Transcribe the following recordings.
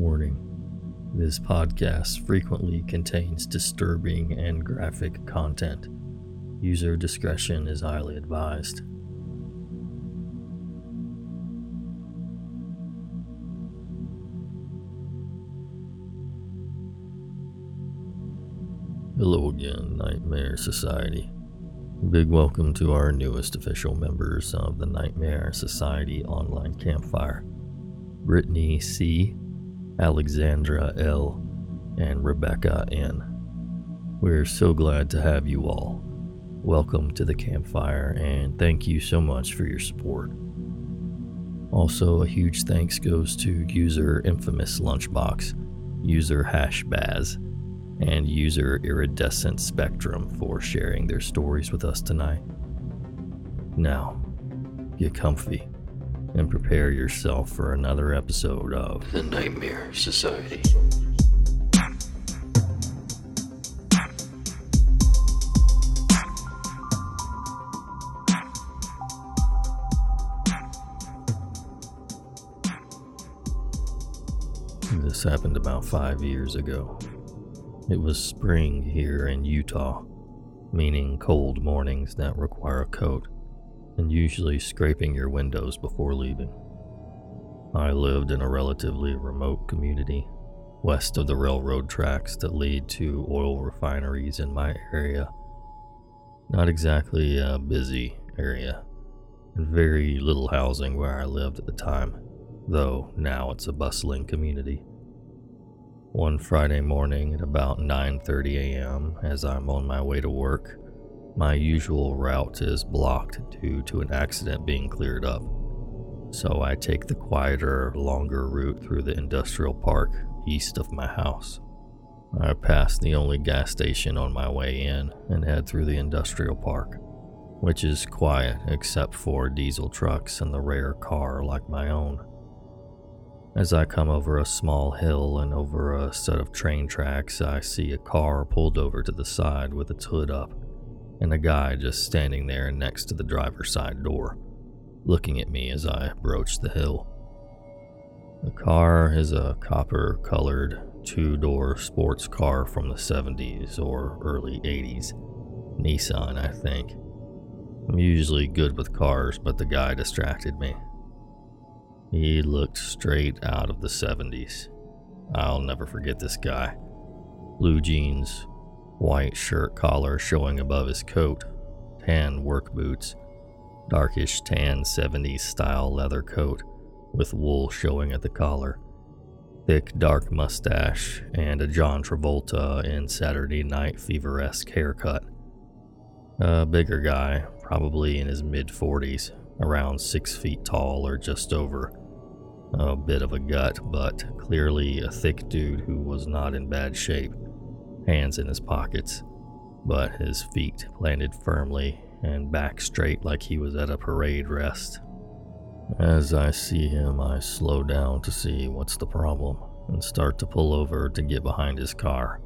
Warning This podcast frequently contains disturbing and graphic content. User discretion is highly advised. Hello again, Nightmare Society. Big welcome to our newest official members of the Nightmare Society online campfire Brittany C., Alexandra L., and Rebecca N. We're so glad to have you all. Welcome to the campfire, and thank you so much for your support. Also, a huge thanks goes to user Infamous Lunchbox, user Hashbaz, and user Iridescent Spectrum for sharing their stories with us tonight. Now, get comfy and prepare yourself for another episode of The Nightmare Society. This happened about five years ago. It was spring here in Utah, meaning cold mornings that require a coat, and usually scraping your windows before leaving. I lived in a relatively remote community, west of the railroad tracks that lead to oil refineries in my area. Not exactly a busy area, and very little housing where I lived at the time, though now it's a bustling community. One Friday morning at about 9:30 a.m. as I'm on my way to work, my usual route is blocked due to an accident being cleared up. So I take the quieter, longer route through the industrial park east of my house. I pass the only gas station on my way in and head through the industrial park, which is quiet except for diesel trucks and the rare car like my own. As I come over a small hill and over a set of train tracks, I see a car pulled over to the side with its hood up, and a guy just standing there next to the driver's side door, looking at me as I broach the hill. The car is a copper colored two door sports car from the 70s or early 80s. Nissan, I think. I'm usually good with cars, but the guy distracted me. He looked straight out of the 70s. I'll never forget this guy. Blue jeans, white shirt collar showing above his coat, tan work boots, darkish tan 70s style leather coat with wool showing at the collar, thick dark mustache, and a John Travolta in Saturday Night Fever esque haircut. A bigger guy, probably in his mid 40s, around six feet tall or just over. A bit of a gut, but clearly a thick dude who was not in bad shape. Hands in his pockets, but his feet planted firmly and back straight like he was at a parade rest. As I see him, I slow down to see what's the problem and start to pull over to get behind his car.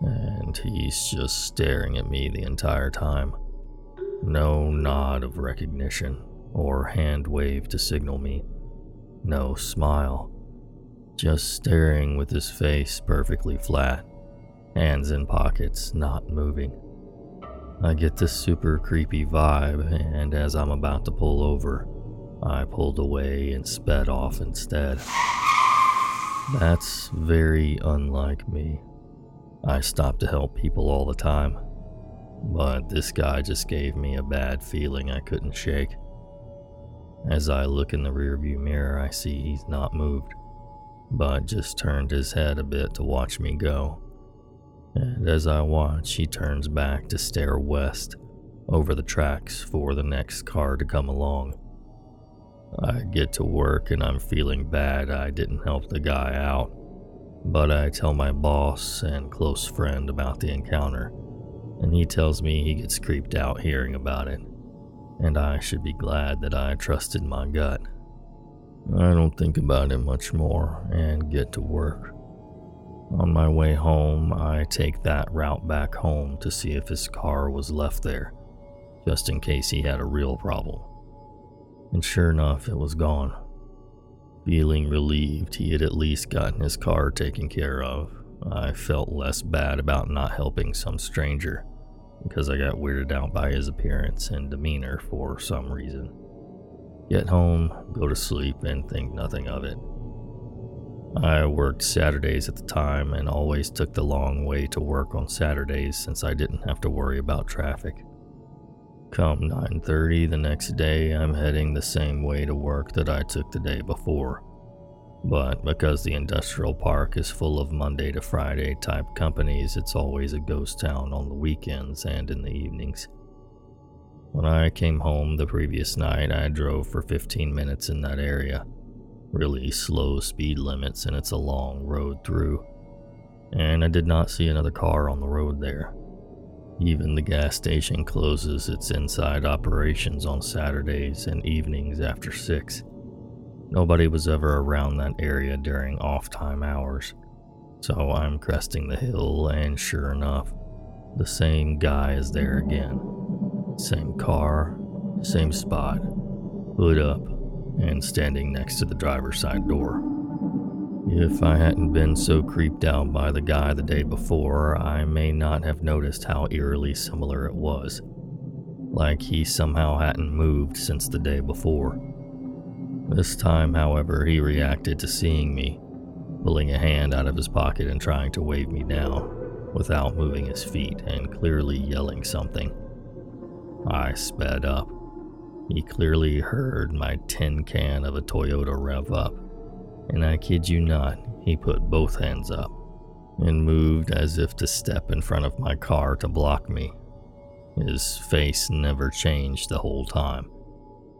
And he's just staring at me the entire time. No nod of recognition or hand wave to signal me. No smile. Just staring with his face perfectly flat, hands in pockets, not moving. I get this super creepy vibe, and as I'm about to pull over, I pulled away and sped off instead. That's very unlike me. I stop to help people all the time, but this guy just gave me a bad feeling I couldn't shake. As I look in the rearview mirror, I see he's not moved, but just turned his head a bit to watch me go. And as I watch, he turns back to stare west over the tracks for the next car to come along. I get to work and I'm feeling bad I didn't help the guy out, but I tell my boss and close friend about the encounter, and he tells me he gets creeped out hearing about it and I should be glad that I trusted my gut. I don't think about it much more and get to work. On my way home, I take that route back home to see if his car was left there, just in case he had a real problem. And sure enough, it was gone. Feeling relieved he had at least gotten his car taken care of, I felt less bad about not helping some stranger because I got weirded out by his appearance and demeanor for some reason. Get home, go to sleep, and think nothing of it. I worked Saturdays at the time and always took the long way to work on Saturdays since I didn't have to worry about traffic. Come 9:30 the next day, I'm heading the same way to work that I took the day before. But because the industrial park is full of Monday to Friday type companies, it's always a ghost town on the weekends and in the evenings. When I came home the previous night, I drove for 15 minutes in that area. Really slow speed limits, and it's a long road through. And I did not see another car on the road there. Even the gas station closes its inside operations on Saturdays and evenings after 6. Nobody was ever around that area during off time hours. So I'm cresting the hill, and sure enough, the same guy is there again. Same car, same spot, hood up, and standing next to the driver's side door. If I hadn't been so creeped out by the guy the day before, I may not have noticed how eerily similar it was. Like he somehow hadn't moved since the day before. This time, however, he reacted to seeing me, pulling a hand out of his pocket and trying to wave me down, without moving his feet and clearly yelling something. I sped up. He clearly heard my tin can of a Toyota rev up, and I kid you not, he put both hands up and moved as if to step in front of my car to block me. His face never changed the whole time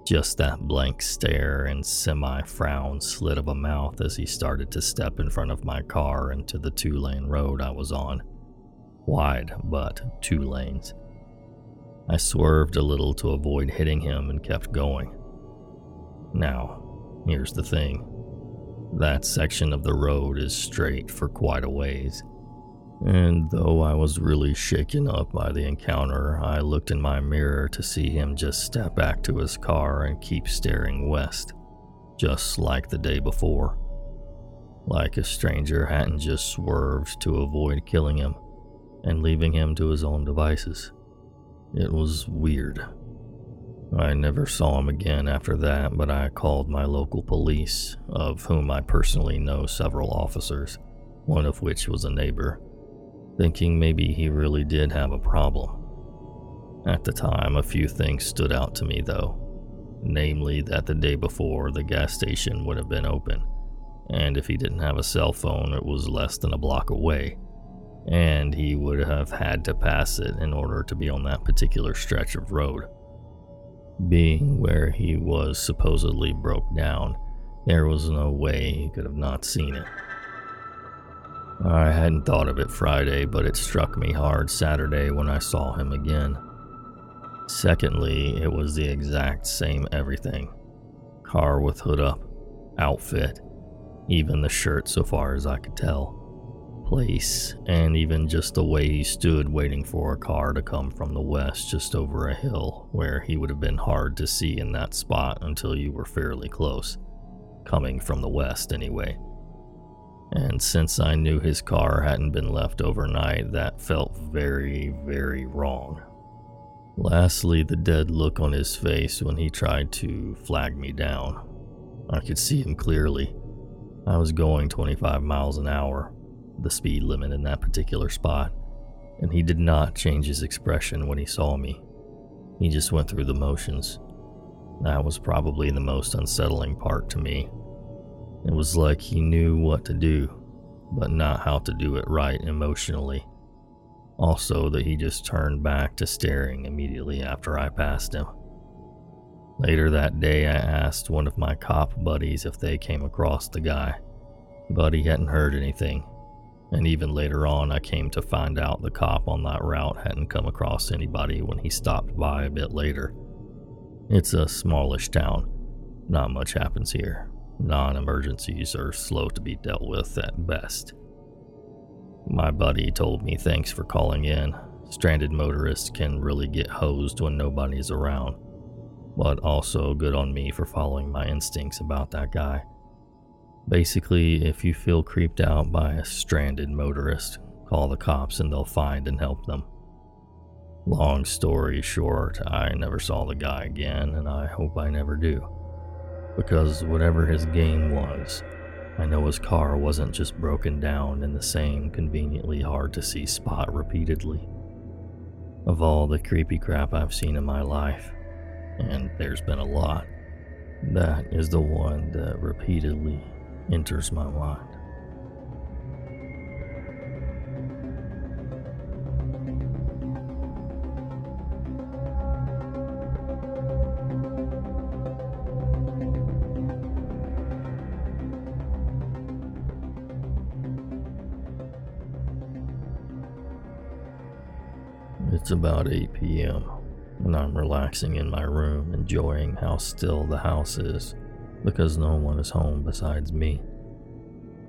just that blank stare and semi frown slit of a mouth as he started to step in front of my car into the two lane road I was on. Wide, but two lanes. I swerved a little to avoid hitting him and kept going. Now, here's the thing that section of the road is straight for quite a ways. And though I was really shaken up by the encounter, I looked in my mirror to see him just step back to his car and keep staring west, just like the day before. Like a stranger hadn't just swerved to avoid killing him and leaving him to his own devices. It was weird. I never saw him again after that, but I called my local police, of whom I personally know several officers, one of which was a neighbor thinking maybe he really did have a problem. At the time, a few things stood out to me though, namely that the day before the gas station would have been open, and if he didn't have a cell phone, it was less than a block away, and he would have had to pass it in order to be on that particular stretch of road. Being where he was supposedly broke down, there was no way he could have not seen it. I hadn't thought of it Friday, but it struck me hard Saturday when I saw him again. Secondly, it was the exact same everything car with hood up, outfit, even the shirt so far as I could tell, place, and even just the way he stood waiting for a car to come from the west just over a hill where he would have been hard to see in that spot until you were fairly close. Coming from the west, anyway and since I knew his car hadn't been left overnight, that felt very, very wrong. Lastly, the dead look on his face when he tried to flag me down. I could see him clearly. I was going 25 miles an hour, the speed limit in that particular spot, and he did not change his expression when he saw me. He just went through the motions. That was probably the most unsettling part to me. It was like he knew what to do, but not how to do it right emotionally. Also, that he just turned back to staring immediately after I passed him. Later that day, I asked one of my cop buddies if they came across the guy, but he hadn't heard anything. And even later on, I came to find out the cop on that route hadn't come across anybody when he stopped by a bit later. It's a smallish town. Not much happens here. Non emergencies are slow to be dealt with at best. My buddy told me thanks for calling in. Stranded motorists can really get hosed when nobody's around. But also good on me for following my instincts about that guy. Basically, if you feel creeped out by a stranded motorist, call the cops and they'll find and help them. Long story short, I never saw the guy again, and I hope I never do. Because whatever his game was, I know his car wasn't just broken down in the same conveniently hard to see spot repeatedly. Of all the creepy crap I've seen in my life, and there's been a lot, that is the one that repeatedly enters my mind. It's about 8 p.m., and I'm relaxing in my room, enjoying how still the house is because no one is home besides me.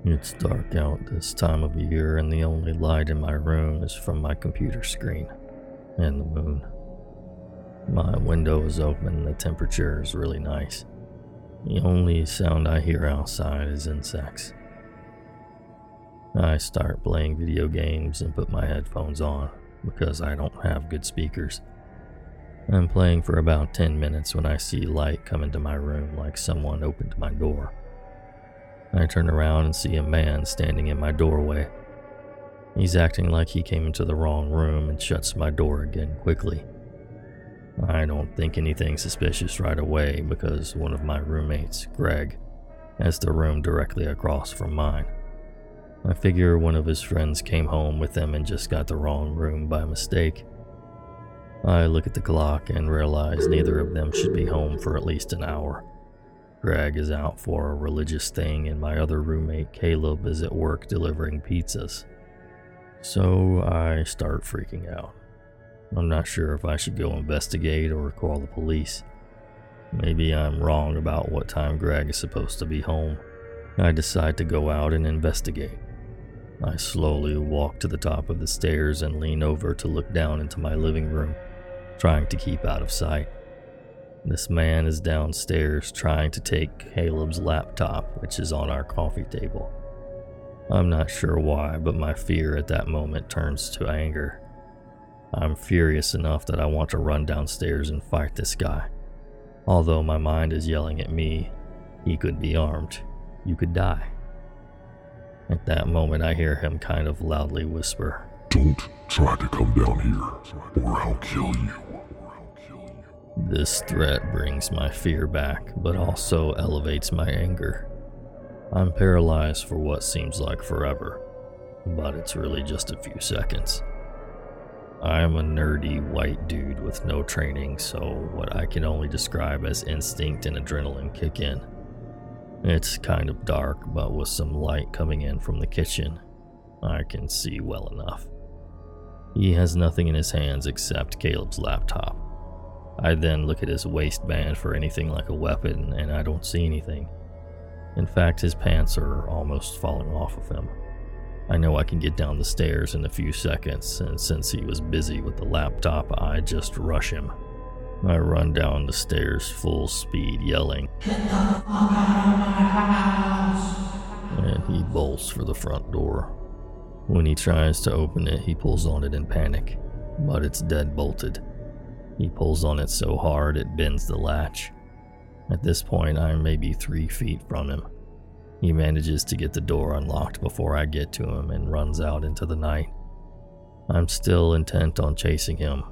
It's dark out this time of year, and the only light in my room is from my computer screen and the moon. My window is open, and the temperature is really nice. The only sound I hear outside is insects. I start playing video games and put my headphones on because I don't have good speakers. I'm playing for about 10 minutes when I see light come into my room like someone opened my door. I turn around and see a man standing in my doorway. He's acting like he came into the wrong room and shuts my door again quickly. I don't think anything suspicious right away because one of my roommates, Greg, has the room directly across from mine. I figure one of his friends came home with him and just got the wrong room by mistake. I look at the clock and realize neither of them should be home for at least an hour. Greg is out for a religious thing, and my other roommate, Caleb, is at work delivering pizzas. So I start freaking out. I'm not sure if I should go investigate or call the police. Maybe I'm wrong about what time Greg is supposed to be home. I decide to go out and investigate. I slowly walk to the top of the stairs and lean over to look down into my living room, trying to keep out of sight. This man is downstairs trying to take Caleb's laptop, which is on our coffee table. I'm not sure why, but my fear at that moment turns to anger. I'm furious enough that I want to run downstairs and fight this guy. Although my mind is yelling at me, he could be armed. You could die. At that moment, I hear him kind of loudly whisper, Don't try to come down here, or I'll kill you. This threat brings my fear back, but also elevates my anger. I'm paralyzed for what seems like forever, but it's really just a few seconds. I am a nerdy white dude with no training, so what I can only describe as instinct and adrenaline kick in. It's kind of dark, but with some light coming in from the kitchen, I can see well enough. He has nothing in his hands except Caleb's laptop. I then look at his waistband for anything like a weapon, and I don't see anything. In fact, his pants are almost falling off of him. I know I can get down the stairs in a few seconds, and since he was busy with the laptop, I just rush him. I run down the stairs full speed, yelling! And he bolts for the front door. When he tries to open it, he pulls on it in panic, but it's dead bolted. He pulls on it so hard it bends the latch. At this point, I'm maybe three feet from him. He manages to get the door unlocked before I get to him and runs out into the night. I'm still intent on chasing him,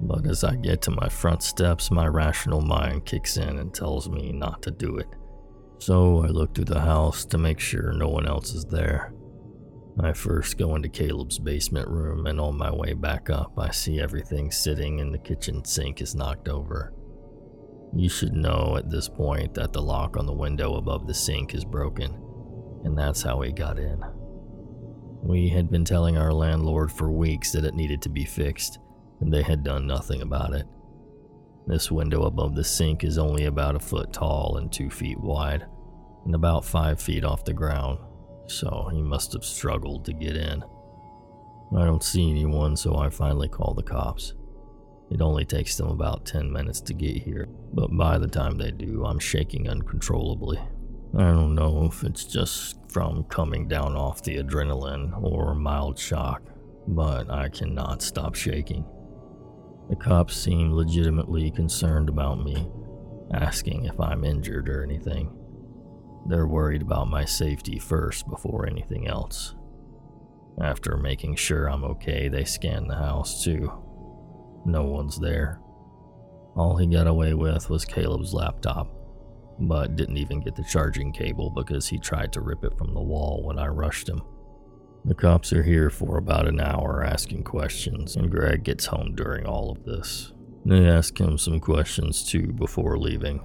but as I get to my front steps, my rational mind kicks in and tells me not to do it. So I look through the house to make sure no one else is there. I first go into Caleb's basement room, and on my way back up, I see everything sitting in the kitchen sink is knocked over. You should know at this point that the lock on the window above the sink is broken, and that's how he got in. We had been telling our landlord for weeks that it needed to be fixed, and they had done nothing about it. This window above the sink is only about a foot tall and two feet wide, and about five feet off the ground, so he must have struggled to get in. I don't see anyone, so I finally call the cops. It only takes them about 10 minutes to get here, but by the time they do, I'm shaking uncontrollably. I don't know if it's just from coming down off the adrenaline or mild shock, but I cannot stop shaking. The cops seem legitimately concerned about me, asking if I'm injured or anything. They're worried about my safety first before anything else. After making sure I'm okay, they scan the house too. No one's there. All he got away with was Caleb's laptop, but didn't even get the charging cable because he tried to rip it from the wall when I rushed him. The cops are here for about an hour asking questions, and Greg gets home during all of this. They ask him some questions too before leaving.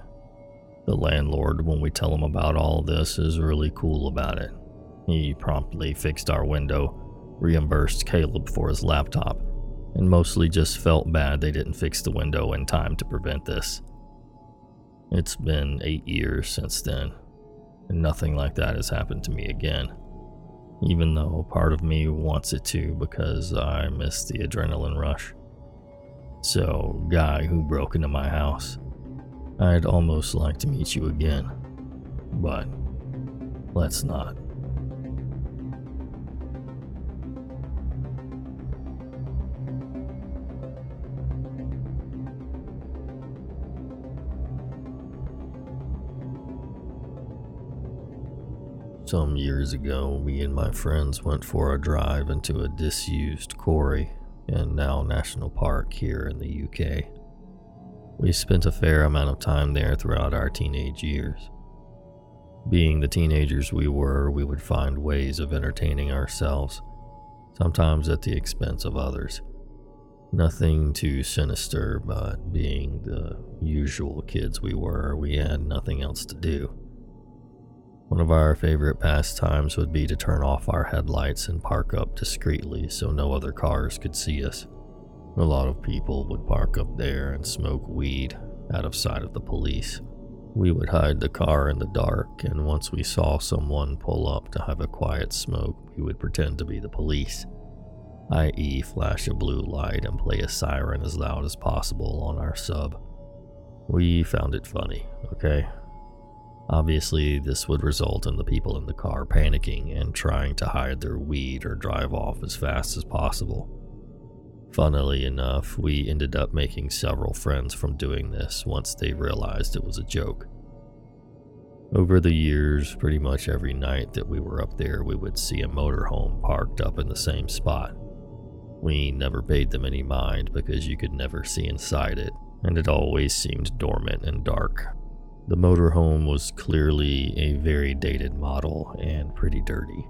The landlord, when we tell him about all this, is really cool about it. He promptly fixed our window, reimbursed Caleb for his laptop, and mostly just felt bad they didn't fix the window in time to prevent this. It's been eight years since then, and nothing like that has happened to me again. Even though part of me wants it to because I miss the adrenaline rush. So, guy who broke into my house, I'd almost like to meet you again, but let's not. Some years ago, me and my friends went for a drive into a disused quarry and now national park here in the UK. We spent a fair amount of time there throughout our teenage years. Being the teenagers we were, we would find ways of entertaining ourselves, sometimes at the expense of others. Nothing too sinister, but being the usual kids we were, we had nothing else to do. One of our favorite pastimes would be to turn off our headlights and park up discreetly so no other cars could see us. A lot of people would park up there and smoke weed out of sight of the police. We would hide the car in the dark, and once we saw someone pull up to have a quiet smoke, we would pretend to be the police, i.e., flash a blue light and play a siren as loud as possible on our sub. We found it funny, okay? Obviously, this would result in the people in the car panicking and trying to hide their weed or drive off as fast as possible. Funnily enough, we ended up making several friends from doing this once they realized it was a joke. Over the years, pretty much every night that we were up there, we would see a motorhome parked up in the same spot. We never paid them any mind because you could never see inside it, and it always seemed dormant and dark. The motorhome was clearly a very dated model and pretty dirty.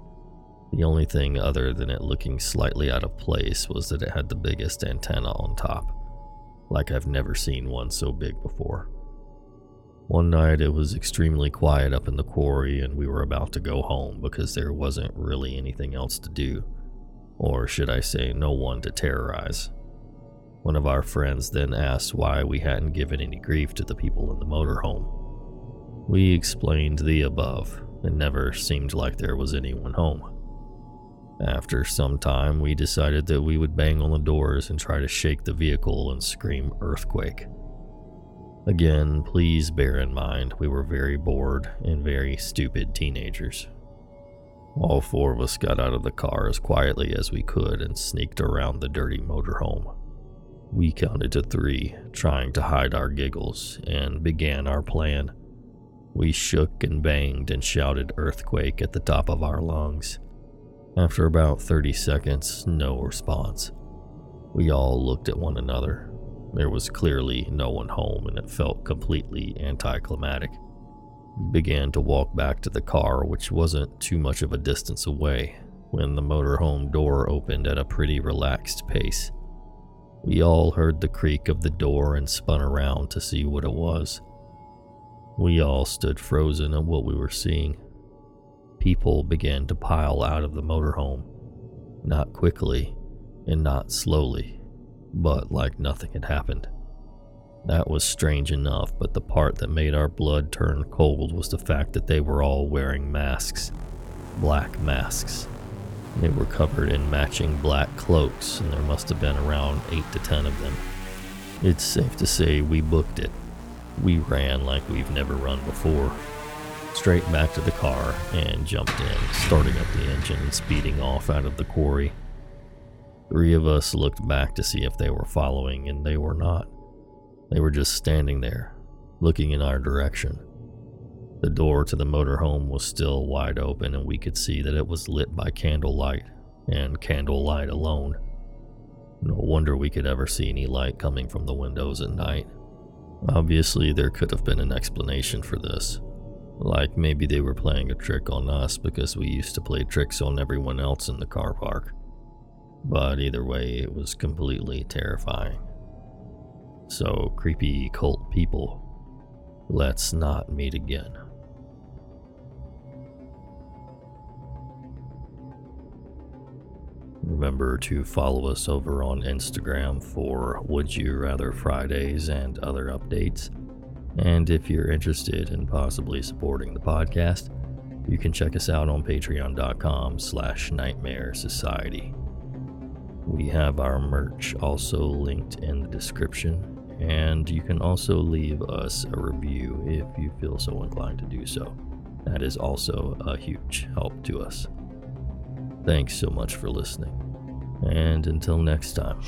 The only thing other than it looking slightly out of place was that it had the biggest antenna on top. Like I've never seen one so big before. One night it was extremely quiet up in the quarry, and we were about to go home because there wasn't really anything else to do. Or should I say, no one to terrorize. One of our friends then asked why we hadn't given any grief to the people in the motorhome. We explained the above. and never seemed like there was anyone home. After some time, we decided that we would bang on the doors and try to shake the vehicle and scream earthquake. Again, please bear in mind we were very bored and very stupid teenagers. All four of us got out of the car as quietly as we could and sneaked around the dirty motorhome. We counted to three, trying to hide our giggles, and began our plan. We shook and banged and shouted earthquake at the top of our lungs. After about 30 seconds, no response. We all looked at one another. There was clearly no one home, and it felt completely anticlimactic. We began to walk back to the car, which wasn't too much of a distance away, when the motorhome door opened at a pretty relaxed pace. We all heard the creak of the door and spun around to see what it was. We all stood frozen at what we were seeing people began to pile out of the motorhome. Not quickly and not slowly, but like nothing had happened. That was strange enough, but the part that made our blood turn cold was the fact that they were all wearing masks. Black masks. They were covered in matching black cloaks, and there must have been around 8 to 10 of them. It's safe to say we booked it. We ran like we've never run before. Straight back to the car and jumped in, starting up the engine and speeding off out of the quarry. Three of us looked back to see if they were following, and they were not. They were just standing there, looking in our direction. The door to the motorhome was still wide open, and we could see that it was lit by candlelight, and candlelight alone. No wonder we could ever see any light coming from the windows at night. Obviously, there could have been an explanation for this. Like maybe they were playing a trick on us because we used to play tricks on everyone else in the car park. But either way, it was completely terrifying. So, creepy cult people, let's not meet again. Remember to follow us over on Instagram for Would You Rather Fridays and other updates. And if you're interested in possibly supporting the podcast, you can check us out on patreon.com slash nightmare society. We have our merch also linked in the description, and you can also leave us a review if you feel so inclined to do so. That is also a huge help to us. Thanks so much for listening. And until next time.